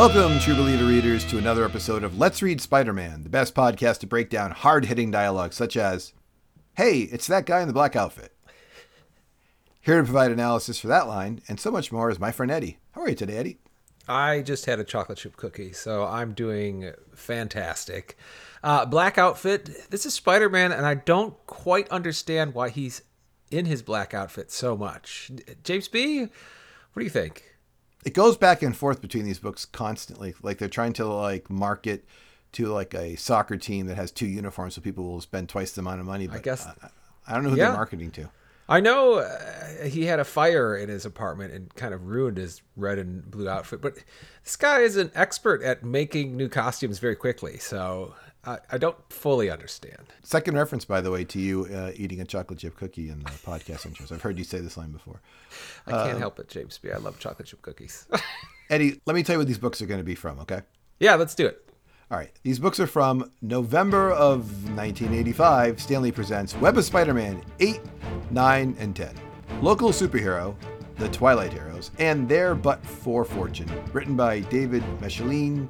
Welcome, True Believer readers, to another episode of Let's Read Spider Man, the best podcast to break down hard hitting dialogue such as, Hey, it's that guy in the black outfit. Here to provide analysis for that line and so much more is my friend Eddie. How are you today, Eddie? I just had a chocolate chip cookie, so I'm doing fantastic. Uh, black outfit. This is Spider Man, and I don't quite understand why he's in his black outfit so much. James B., what do you think? It goes back and forth between these books constantly. Like they're trying to like market to like a soccer team that has two uniforms, so people will spend twice the amount of money. But I guess I, I don't know who yeah. they're marketing to. I know uh, he had a fire in his apartment and kind of ruined his red and blue outfit, but this guy is an expert at making new costumes very quickly. So I, I don't fully understand. Second reference, by the way, to you uh, eating a chocolate chip cookie in the podcast intros. I've heard you say this line before. I can't um, help it, James B. I love chocolate chip cookies. Eddie, let me tell you what these books are going to be from, okay? Yeah, let's do it. All right. These books are from November of 1985. Stan Lee presents Web of Spider Man 8, 9, and 10. Local superhero, The Twilight Heroes, and There But for Fortune. Written by David Michelinie,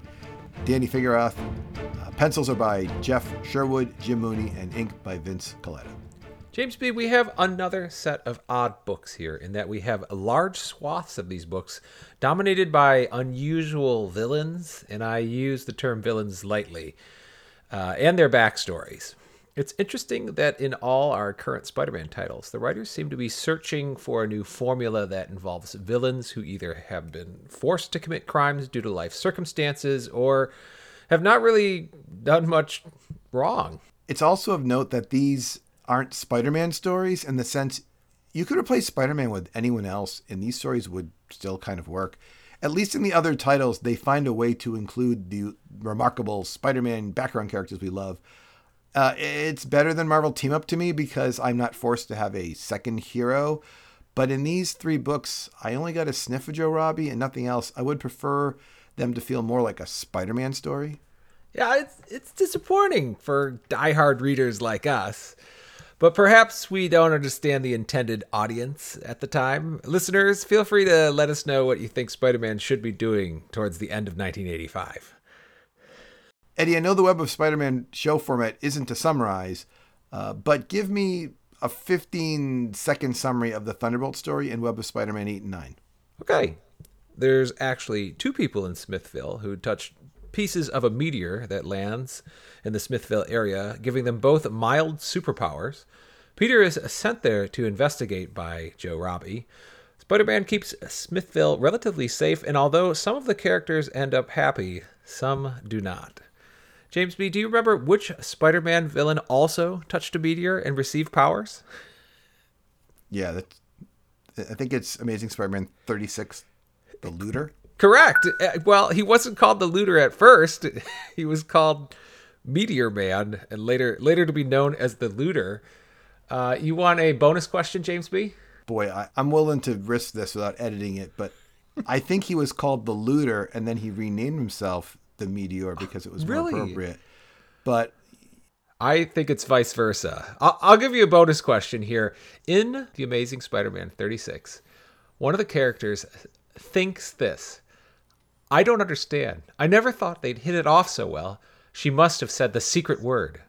Danny Fingeroth. Uh, pencils are by Geof Sherwood, Jim Mooney, and ink by Vince Colletta. James B., we have another set of odd books here in that we have large swaths of these books dominated by unusual villains, and I use the term villains lightly, uh, and their backstories. It's interesting that in all our current Spider Man titles, the writers seem to be searching for a new formula that involves villains who either have been forced to commit crimes due to life circumstances or have not really done much wrong. It's also of note that these aren't Spider-Man stories in the sense you could replace Spider-Man with anyone else and these stories would still kind of work. At least in the other titles, they find a way to include the remarkable Spider-Man background characters we love. Uh, it's better than Marvel Team Up to me because I'm not forced to have a second hero. But in these three books, I only got a sniff of Joe Robbie and nothing else. I would prefer them to feel more like a Spider-Man story. Yeah, it's it's disappointing for diehard readers like us. But perhaps we don't understand the intended audience at the time. Listeners, feel free to let us know what you think Spider Man should be doing towards the end of 1985. Eddie, I know the Web of Spider Man show format isn't to summarize, uh, but give me a 15 second summary of the Thunderbolt story in Web of Spider Man 8 and 9. Okay. There's actually two people in Smithville who touched pieces of a meteor that lands in the Smithville area, giving them both mild superpowers. Peter is sent there to investigate by Joe Robbie. Spider Man keeps Smithville relatively safe, and although some of the characters end up happy, some do not. James B., do you remember which Spider Man villain also touched a meteor and received powers? Yeah, that's, I think it's Amazing Spider Man 36, The Looter. Correct. Uh, well, he wasn't called the looter at first. He was called Meteor Man, and later later to be known as the looter. Uh, you want a bonus question, James B? Boy, I, I'm willing to risk this without editing it, but I think he was called the looter, and then he renamed himself the Meteor because it was more appropriate. But I think it's vice versa. I'll, I'll, give you a bonus question here. In The Amazing Spider Man 36, one of the characters thinks this I don't understand. I never thought they'd hit it off so well. She must have said the secret word.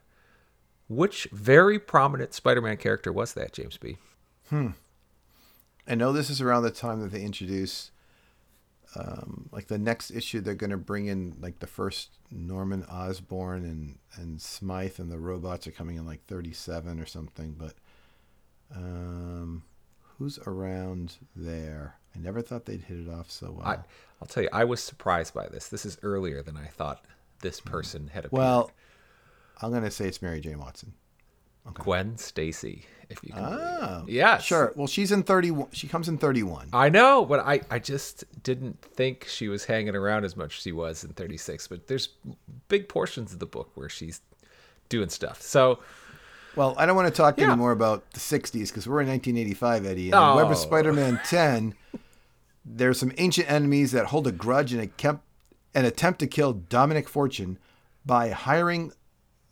Which very prominent Spider Man character was that, James B? Hmm. I know this is around the time that they introduce, um, like the next issue, they're going to bring in like the first Norman Osborn and, and Smythe and the robots are coming in like 37 or something. But um, who's around there? I never thought they'd hit it off so well. I, will tell you, I was surprised by this. This is earlier than I thought this hmm. person had appeared. Well, I'm going to say it's Mary Jane Watson. Okay. Gwen Stacy, if you can. Oh, ah, yeah, sure. Well, she's in 31. She comes in 31. I know, but I, I just didn't think she was hanging around as much as she was in 36. But there's big portions of the book where she's doing stuff. So, well, I don't want to talk yeah. anymore about the 60s because we're in 1985, Eddie. And oh. in Web of oh. Spider-Man 10, there's some ancient enemies that hold a grudge and attempt, and attempt to kill Dominic Fortune by hiring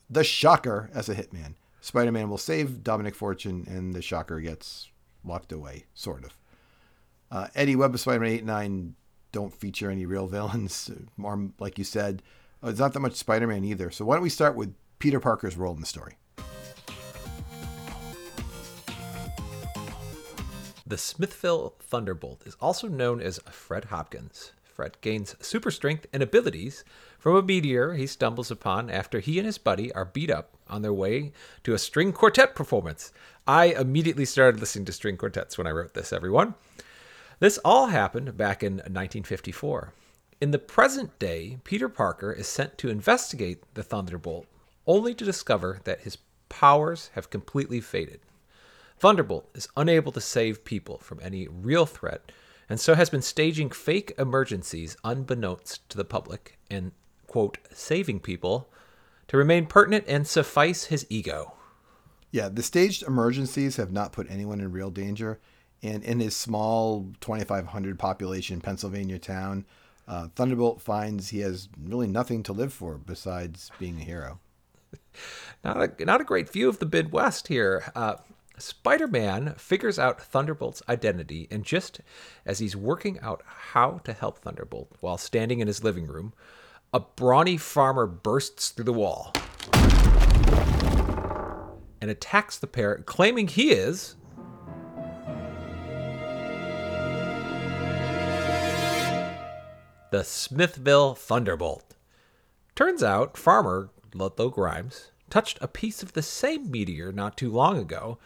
the Shocker as a hitman. Spider-Man will save Dominic Fortune, and the Shocker gets locked away, sort of. Uh, Eddie Web of Spider-Man 8 9 don't feature any real villains. More like you said, uh, it's not that much Spider-Man either. So why don't we start with Peter Parker's role in the story? The Smithville Thunderbolt is also known as Fred Hopkins. Gains super strength and abilities from a meteor he stumbles upon after he and his buddy are beat up on their way to a string quartet performance. I immediately started listening to string quartets when I wrote this, everyone. This all happened back in 1954. In the present day, Peter Parker is sent to investigate the Thunderbolt, only to discover that his powers have completely faded. Thunderbolt is unable to save people from any real threat, and so has been staging fake emergencies unbeknownst to the public and, quote, saving people to remain pertinent and suffice his ego. Yeah, the staged emergencies have not put anyone in real danger. And in his small 2,500 population Pennsylvania town, uh, Thunderbolt finds he has really nothing to live for besides being a hero. Not a, not a great view of the Midwest here. Uh, Spider Man figures out Thunderbolt's identity, and just as he's working out how to help Thunderbolt while standing in his living room, a brawny farmer bursts through the wall and attacks the pair, claiming he is. The Smithville Thunderbolt. Turns out, farmer Ludlow Grimes touched a piece of the same meteor not too long ago,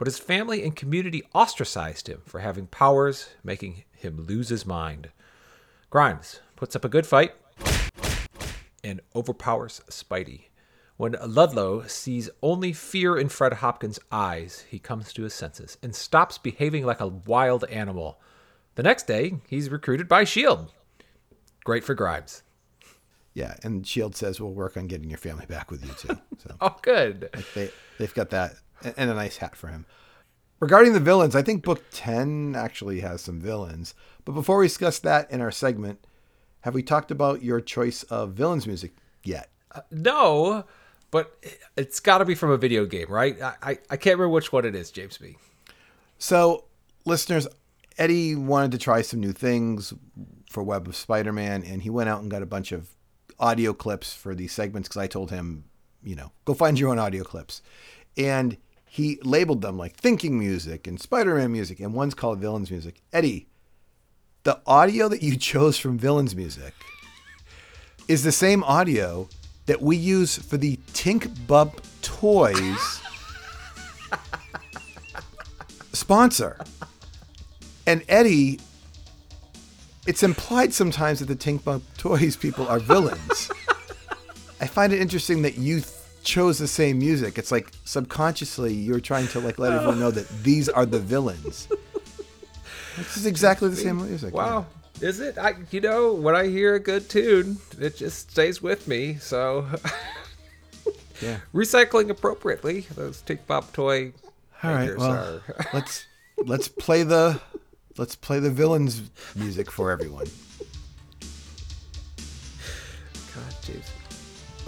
but his family and community ostracized him for having powers, making him lose his mind. Grimes puts up a good fight and overpowers Spidey. When Ludlow sees only fear in Fred Hopkins' eyes, he comes to his senses and stops behaving like a wild animal. The next day, he's recruited by S.H.I.E.L.D. Great for Grimes. Yeah, and Shield says we'll work on getting your family back with you too. So Oh, good. they they've got that and a nice hat for him. Regarding the villains, I think book 10 actually has some villains. But before we discuss that in our segment, have we talked about your choice of villains music yet? Uh, no, but it's got to be from a video game, right? I, I, I can't remember which one it is, James B. So, listeners, Eddie wanted to try some new things for Web of Spider Man, and he went out and got a bunch of audio clips for these segments because I told him, you know, go find your own audio clips. And he labeled them like thinking music and Spider Man music, and one's called villains music. Eddie, the audio that you chose from villains music is the same audio that we use for the Tink Bump Toys sponsor. And Eddie, it's implied sometimes that the Tink Bump Toys people are villains. I find it interesting that you chose the same music. It's like subconsciously you're trying to like let everyone know that these are the villains. This is exactly the same music. Wow. Is it? I you know, when I hear a good tune, it just stays with me. So Yeah. recycling appropriately. Those Tick Pop toy All right. Well, are let's let's play the let's play the villains music for everyone. God, James.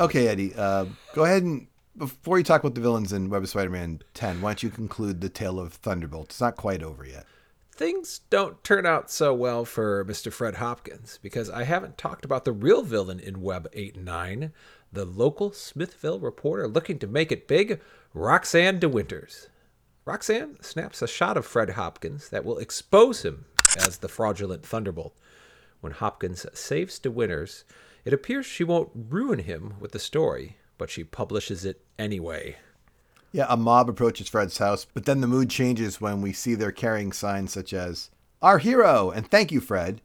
Okay, Eddie. Uh, go ahead and before you talk about the villains in Web of Spider-Man 10, why don't you conclude the tale of Thunderbolt? It's not quite over yet. Things don't turn out so well for Mr. Fred Hopkins because I haven't talked about the real villain in Web 8 and 9, the local Smithville reporter looking to make it big, Roxanne DeWinters. Roxanne snaps a shot of Fred Hopkins that will expose him as the fraudulent Thunderbolt. When Hopkins saves DeWinters, it appears she won't ruin him with the story, but she publishes it anyway. Yeah, a mob approaches Fred's house, but then the mood changes when we see they're carrying signs such as "Our hero" and "Thank you, Fred."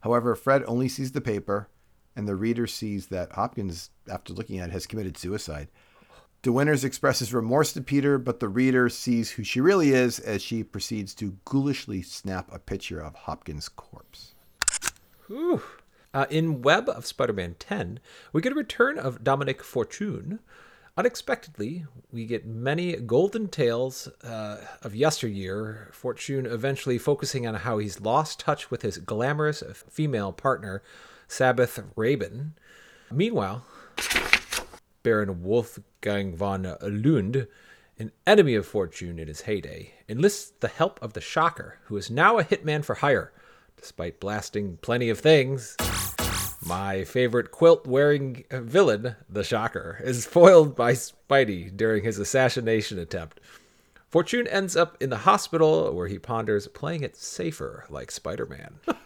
However, Fred only sees the paper, and the reader sees that Hopkins, after looking at it, has committed suicide. DeWinters expresses remorse to Peter, but the reader sees who she really is as she proceeds to ghoulishly snap a picture of Hopkins' corpse. Uh, in Web of Spider Man 10, we get a return of Dominic Fortune. Unexpectedly, we get many golden tales uh, of yesteryear. Fortune eventually focusing on how he's lost touch with his glamorous female partner, Sabbath Rabin. Meanwhile, Baron Wolfgang von Lund, an enemy of Fortune in his heyday, enlists the help of the Shocker, who is now a hitman for hire. Despite blasting plenty of things, my favorite quilt wearing villain, the Shocker, is foiled by Spidey during his assassination attempt. Fortune ends up in the hospital where he ponders playing it safer like Spider Man.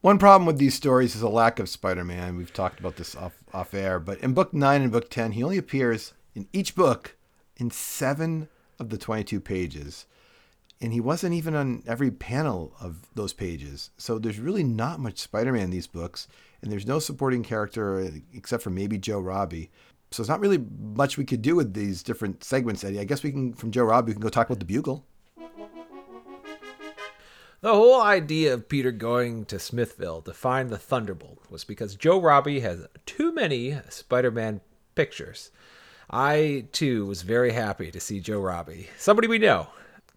One problem with these stories is a lack of Spider Man. We've talked about this off, off air, but in book 9 and book 10, he only appears in each book in seven of the 22 pages. And he wasn't even on every panel of those pages. So there's really not much Spider Man in these books. And there's no supporting character except for maybe Joe Robbie. So it's not really much we could do with these different segments, Eddie. I guess we can, from Joe Robbie, we can go talk about the Bugle. The whole idea of Peter going to Smithville to find the Thunderbolt was because Joe Robbie has too many Spider Man pictures. I, too, was very happy to see Joe Robbie, somebody we know.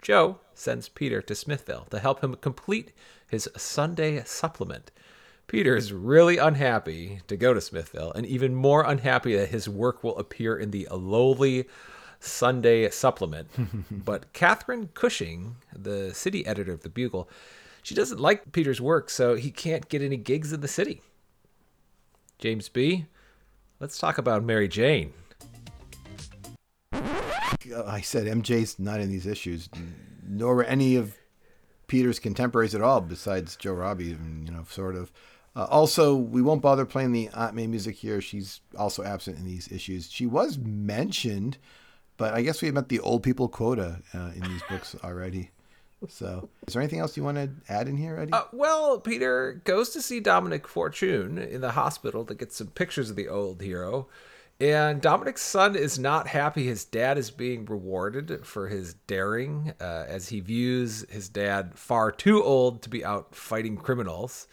Joe sends Peter to Smithville to help him complete his Sunday supplement. Peter is really unhappy to go to Smithville and even more unhappy that his work will appear in the lowly Sunday supplement. but Catherine Cushing, the city editor of the Bugle, she doesn't like Peter's work, so he can't get any gigs in the city. James B., let's talk about Mary Jane. I said MJ's not in these issues, nor were any of Peter's contemporaries at all, besides Joe Robbie, you know, sort of. Uh, also, we won't bother playing the Aunt May music here. She's also absent in these issues. She was mentioned but I guess we met the old people quota uh, in these books already. So, is there anything else you want to add in here, Eddie? Uh, well, Peter goes to see Dominic Fortune in the hospital to get some pictures of the old hero. And Dominic's son is not happy his dad is being rewarded for his daring, uh, as he views his dad far too old to be out fighting criminals.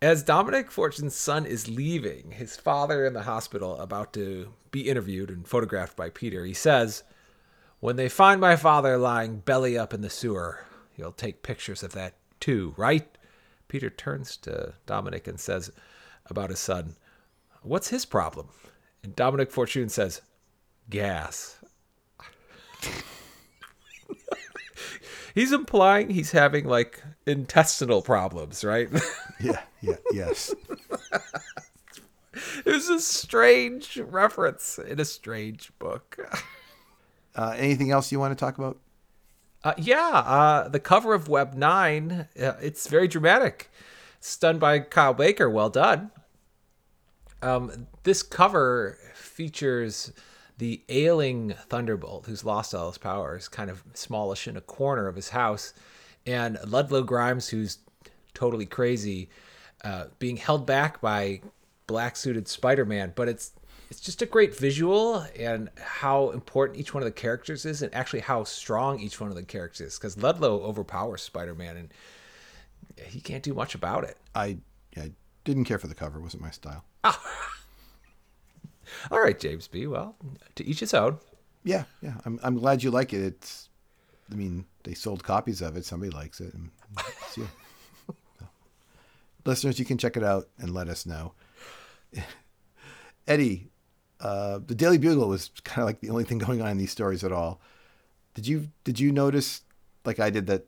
As Dominic Fortune's son is leaving his father in the hospital, about to be interviewed and photographed by Peter, he says, When they find my father lying belly up in the sewer, you'll take pictures of that too, right? Peter turns to Dominic and says about his son, What's his problem? And Dominic Fortune says, Gas. he's implying he's having like intestinal problems, right? yeah, yeah, yes. it was a strange reference in a strange book. Uh, anything else you want to talk about? Uh, yeah, uh, the cover of Web 9, uh, it's very dramatic. Done by Kyle Baker. Well done. Um, this cover features the ailing Thunderbolt, who's lost all his powers, kind of smallish in a corner of his house, and Ludlow Grimes, who's totally crazy, uh, being held back by black suited Spider Man. But it's it's just a great visual and how important each one of the characters is, and actually how strong each one of the characters is. Because Ludlow overpowers Spider Man, and he can't do much about it. I I didn't care for the cover; wasn't my style. Ah. All right, James B. Well, to each his own. Yeah, yeah. I'm I'm glad you like it. It's, I mean, they sold copies of it. Somebody likes it. And it's you. so. Listeners, you can check it out and let us know. Eddie, uh, the Daily Bugle was kind of like the only thing going on in these stories at all. Did you did you notice, like I did, that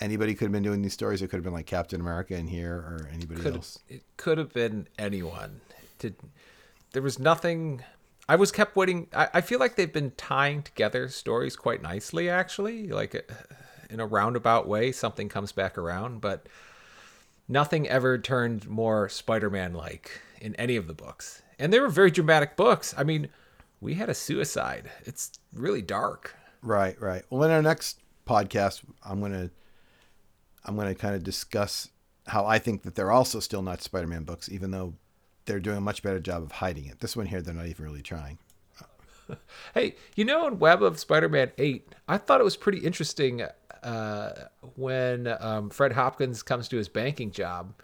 anybody could have been doing these stories? It could have been like Captain America in here or anybody could, else. It could have been anyone. Did there was nothing I was kept waiting. I, I, feel like they've been tying together stories quite nicely, actually. Like uh, in a roundabout way, something comes back around, but nothing ever turned more Spider Man like in any of the books. And they were very dramatic books. I mean, we had a suicide. It's really dark. Right, right. Well, in our next podcast, I'm gonna I'm gonna kind of discuss how I think that they're also still not Spider Man books, even though they're doing a much better job of hiding it. This one here, they're not even really trying. hey, you know, in Web of Spider-Man Eight, I thought it was pretty interesting uh, when um, Fred Hopkins comes to his banking job.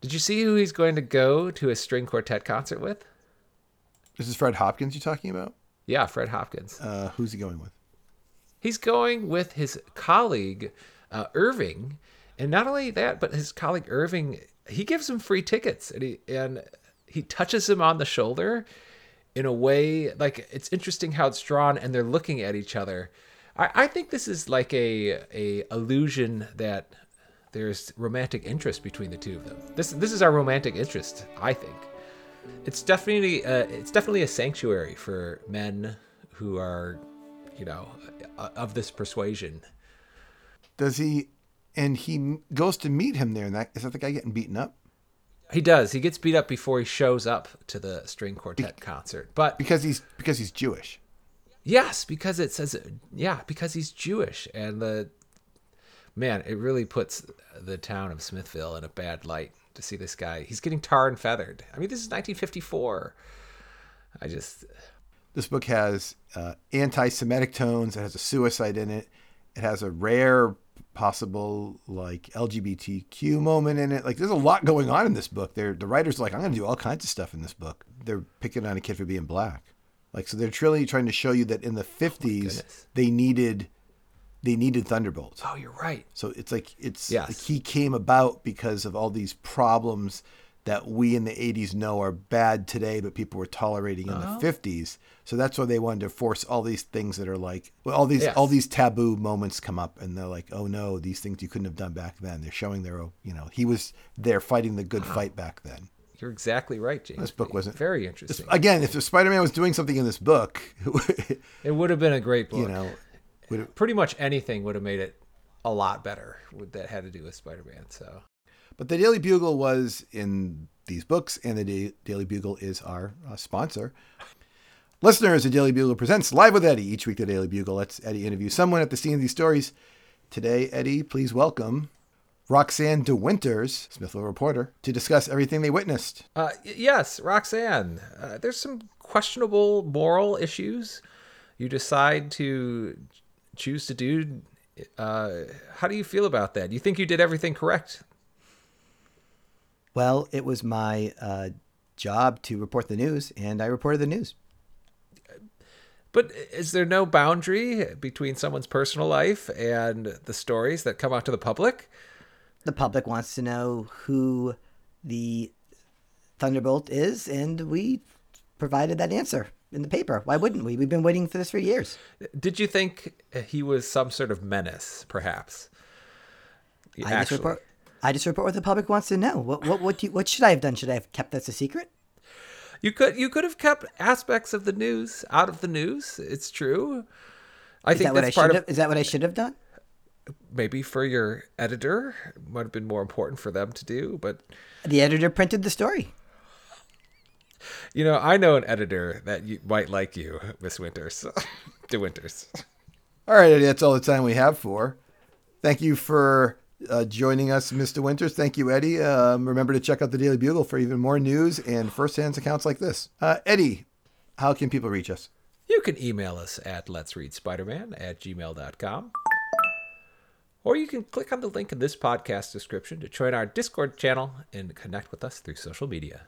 Did you see who he's going to go to a string quartet concert with? This is Fred Hopkins you're talking about? Yeah, Fred Hopkins. Uh, who's he going with? He's going with his colleague uh, Irving, and not only that, but his colleague Irving he gives him free tickets, and he and he touches him on the shoulder in a way like it's interesting how it's drawn and they're looking at each other. I, I think this is like a a illusion that there's romantic interest between the two of them. This this is our romantic interest, I think. It's definitely uh, it's definitely a sanctuary for men who are, you know, uh, of this persuasion. Does he? And he goes to meet him there. And that is that the guy getting beaten up He does. He gets beat up before he shows up to the string quartet concert. But because he's because he's Jewish. yes, because it says yeah, because he's Jewish and the man, it really puts the town of Smithville in a bad light to see this guy. He's getting tar and feathered. I mean, this is 1954. I just This book has uh, anti-Semitic tones. It has a suicide in it. It has a rare possible like LGBTQ moment in it. Like there's a lot going on in this book. They're the writers are like I'm going to do all kinds of stuff in this book. They're picking on a kid for being black. Like so they're truly trying to show you that in the 50s goodness. they needed they needed Thunderbolts. Oh, you're right. So it's like it's Yes. like he came about because of all these problems that we in the 80s know are bad today, but people were tolerating in Uh-huh. the 50s. So that's why they wanted to force all these things that are like well, all these Yes. all these taboo moments come up, and they're like, oh no, these things you couldn't have done back then. They're showing their you know he was there fighting the good fight back then. You're exactly right, James. This book wasn't- very interesting. Again, if Spider-Man was doing something in this book, It would have been a great book. you know, it, pretty much anything would have made it a lot better that had to do with Spider-Man. So But the Daily Bugle was in these books, and the Da- Daily Bugle is our uh, sponsor. Listeners, the Daily Bugle presents Live with Eddie. Each week, the Daily Bugle lets Eddie interview someone at the scene of these stories. Today, Eddie, please welcome Roxanne DeWinters, Smithville reporter, to discuss everything they witnessed. uh, yes, Roxanne, uh, there's some questionable moral issues you decide to choose to do. Uh, how do you feel about that? You think you did everything correct? Well, it was my uh, job to report the news, and I reported the news. But is there no boundary between someone's personal life and the stories that come out to the public? The public wants to know who the Thunderbolt is, and we provided that answer in the paper. Why wouldn't we? We've been waiting for this for years. Did you think he was some sort of menace, perhaps? I just Actually. report. I just report what the public wants to know. What what what, do you, what should I have done? Should I have kept this a secret? You could you could have kept aspects of the news out of the news. It's true. I Is think that what I that's should part have? of Is that what I should have done? maybe for your editor it might have been more important for them to do. But The editor printed the story. you know, I know an editor that you, might like you, Miss Winters, De Winters. All right, that's all the time we have for. Thank you for uh, joining us, Mr. Winters. Thank you, Eddie. Um, remember to check out the Daily Bugle for even more news and first-hand accounts like this. Uh, Eddie, how can people reach us? You can email us at let's read Spider-Man at gmail.com. Or you can click on the link in this podcast description to join our Discord channel and connect with us through social media.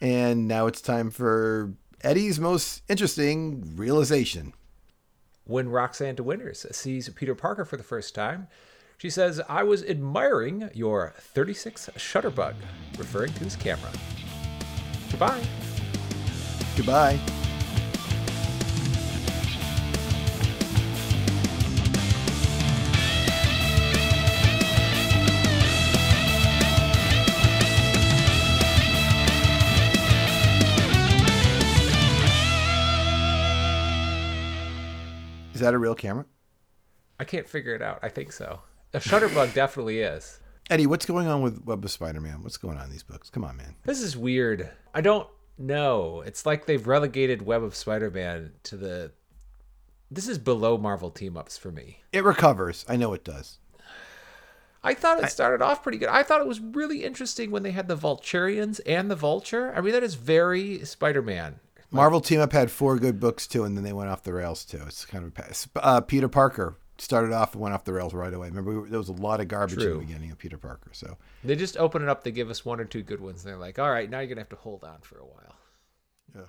And now it's time for Eddie's most interesting realization. When Roxanne De Winters sees Peter Parker for the first time, she says, I was admiring your 36 Shutterbug, referring to his camera. Goodbye. Goodbye. Is that a real camera? I can't figure it out. I think so. A Shutterbug definitely is. Eddie, what's going on with Web of Spider-Man? What's going on in these books? Come on, man. This is weird. I don't know. It's like they've relegated Web of Spider-Man to the. This is below Marvel team ups for me. It recovers. I know it does. I thought it started off pretty good. I thought it was really interesting when they had the Vulturians and the Vulture. I mean, that is very Spider-Man. Marvel Team Up had four good books too, and then they went off the rails too. It's kind of a pass. Uh, Peter Parker started off and went off the rails right away. Remember, we were, there was a lot of garbage in the beginning of Peter Parker. So They just open it up. They give us one or two good ones. And they're like, all right, now you're gonna have to hold on for a while. Ugh.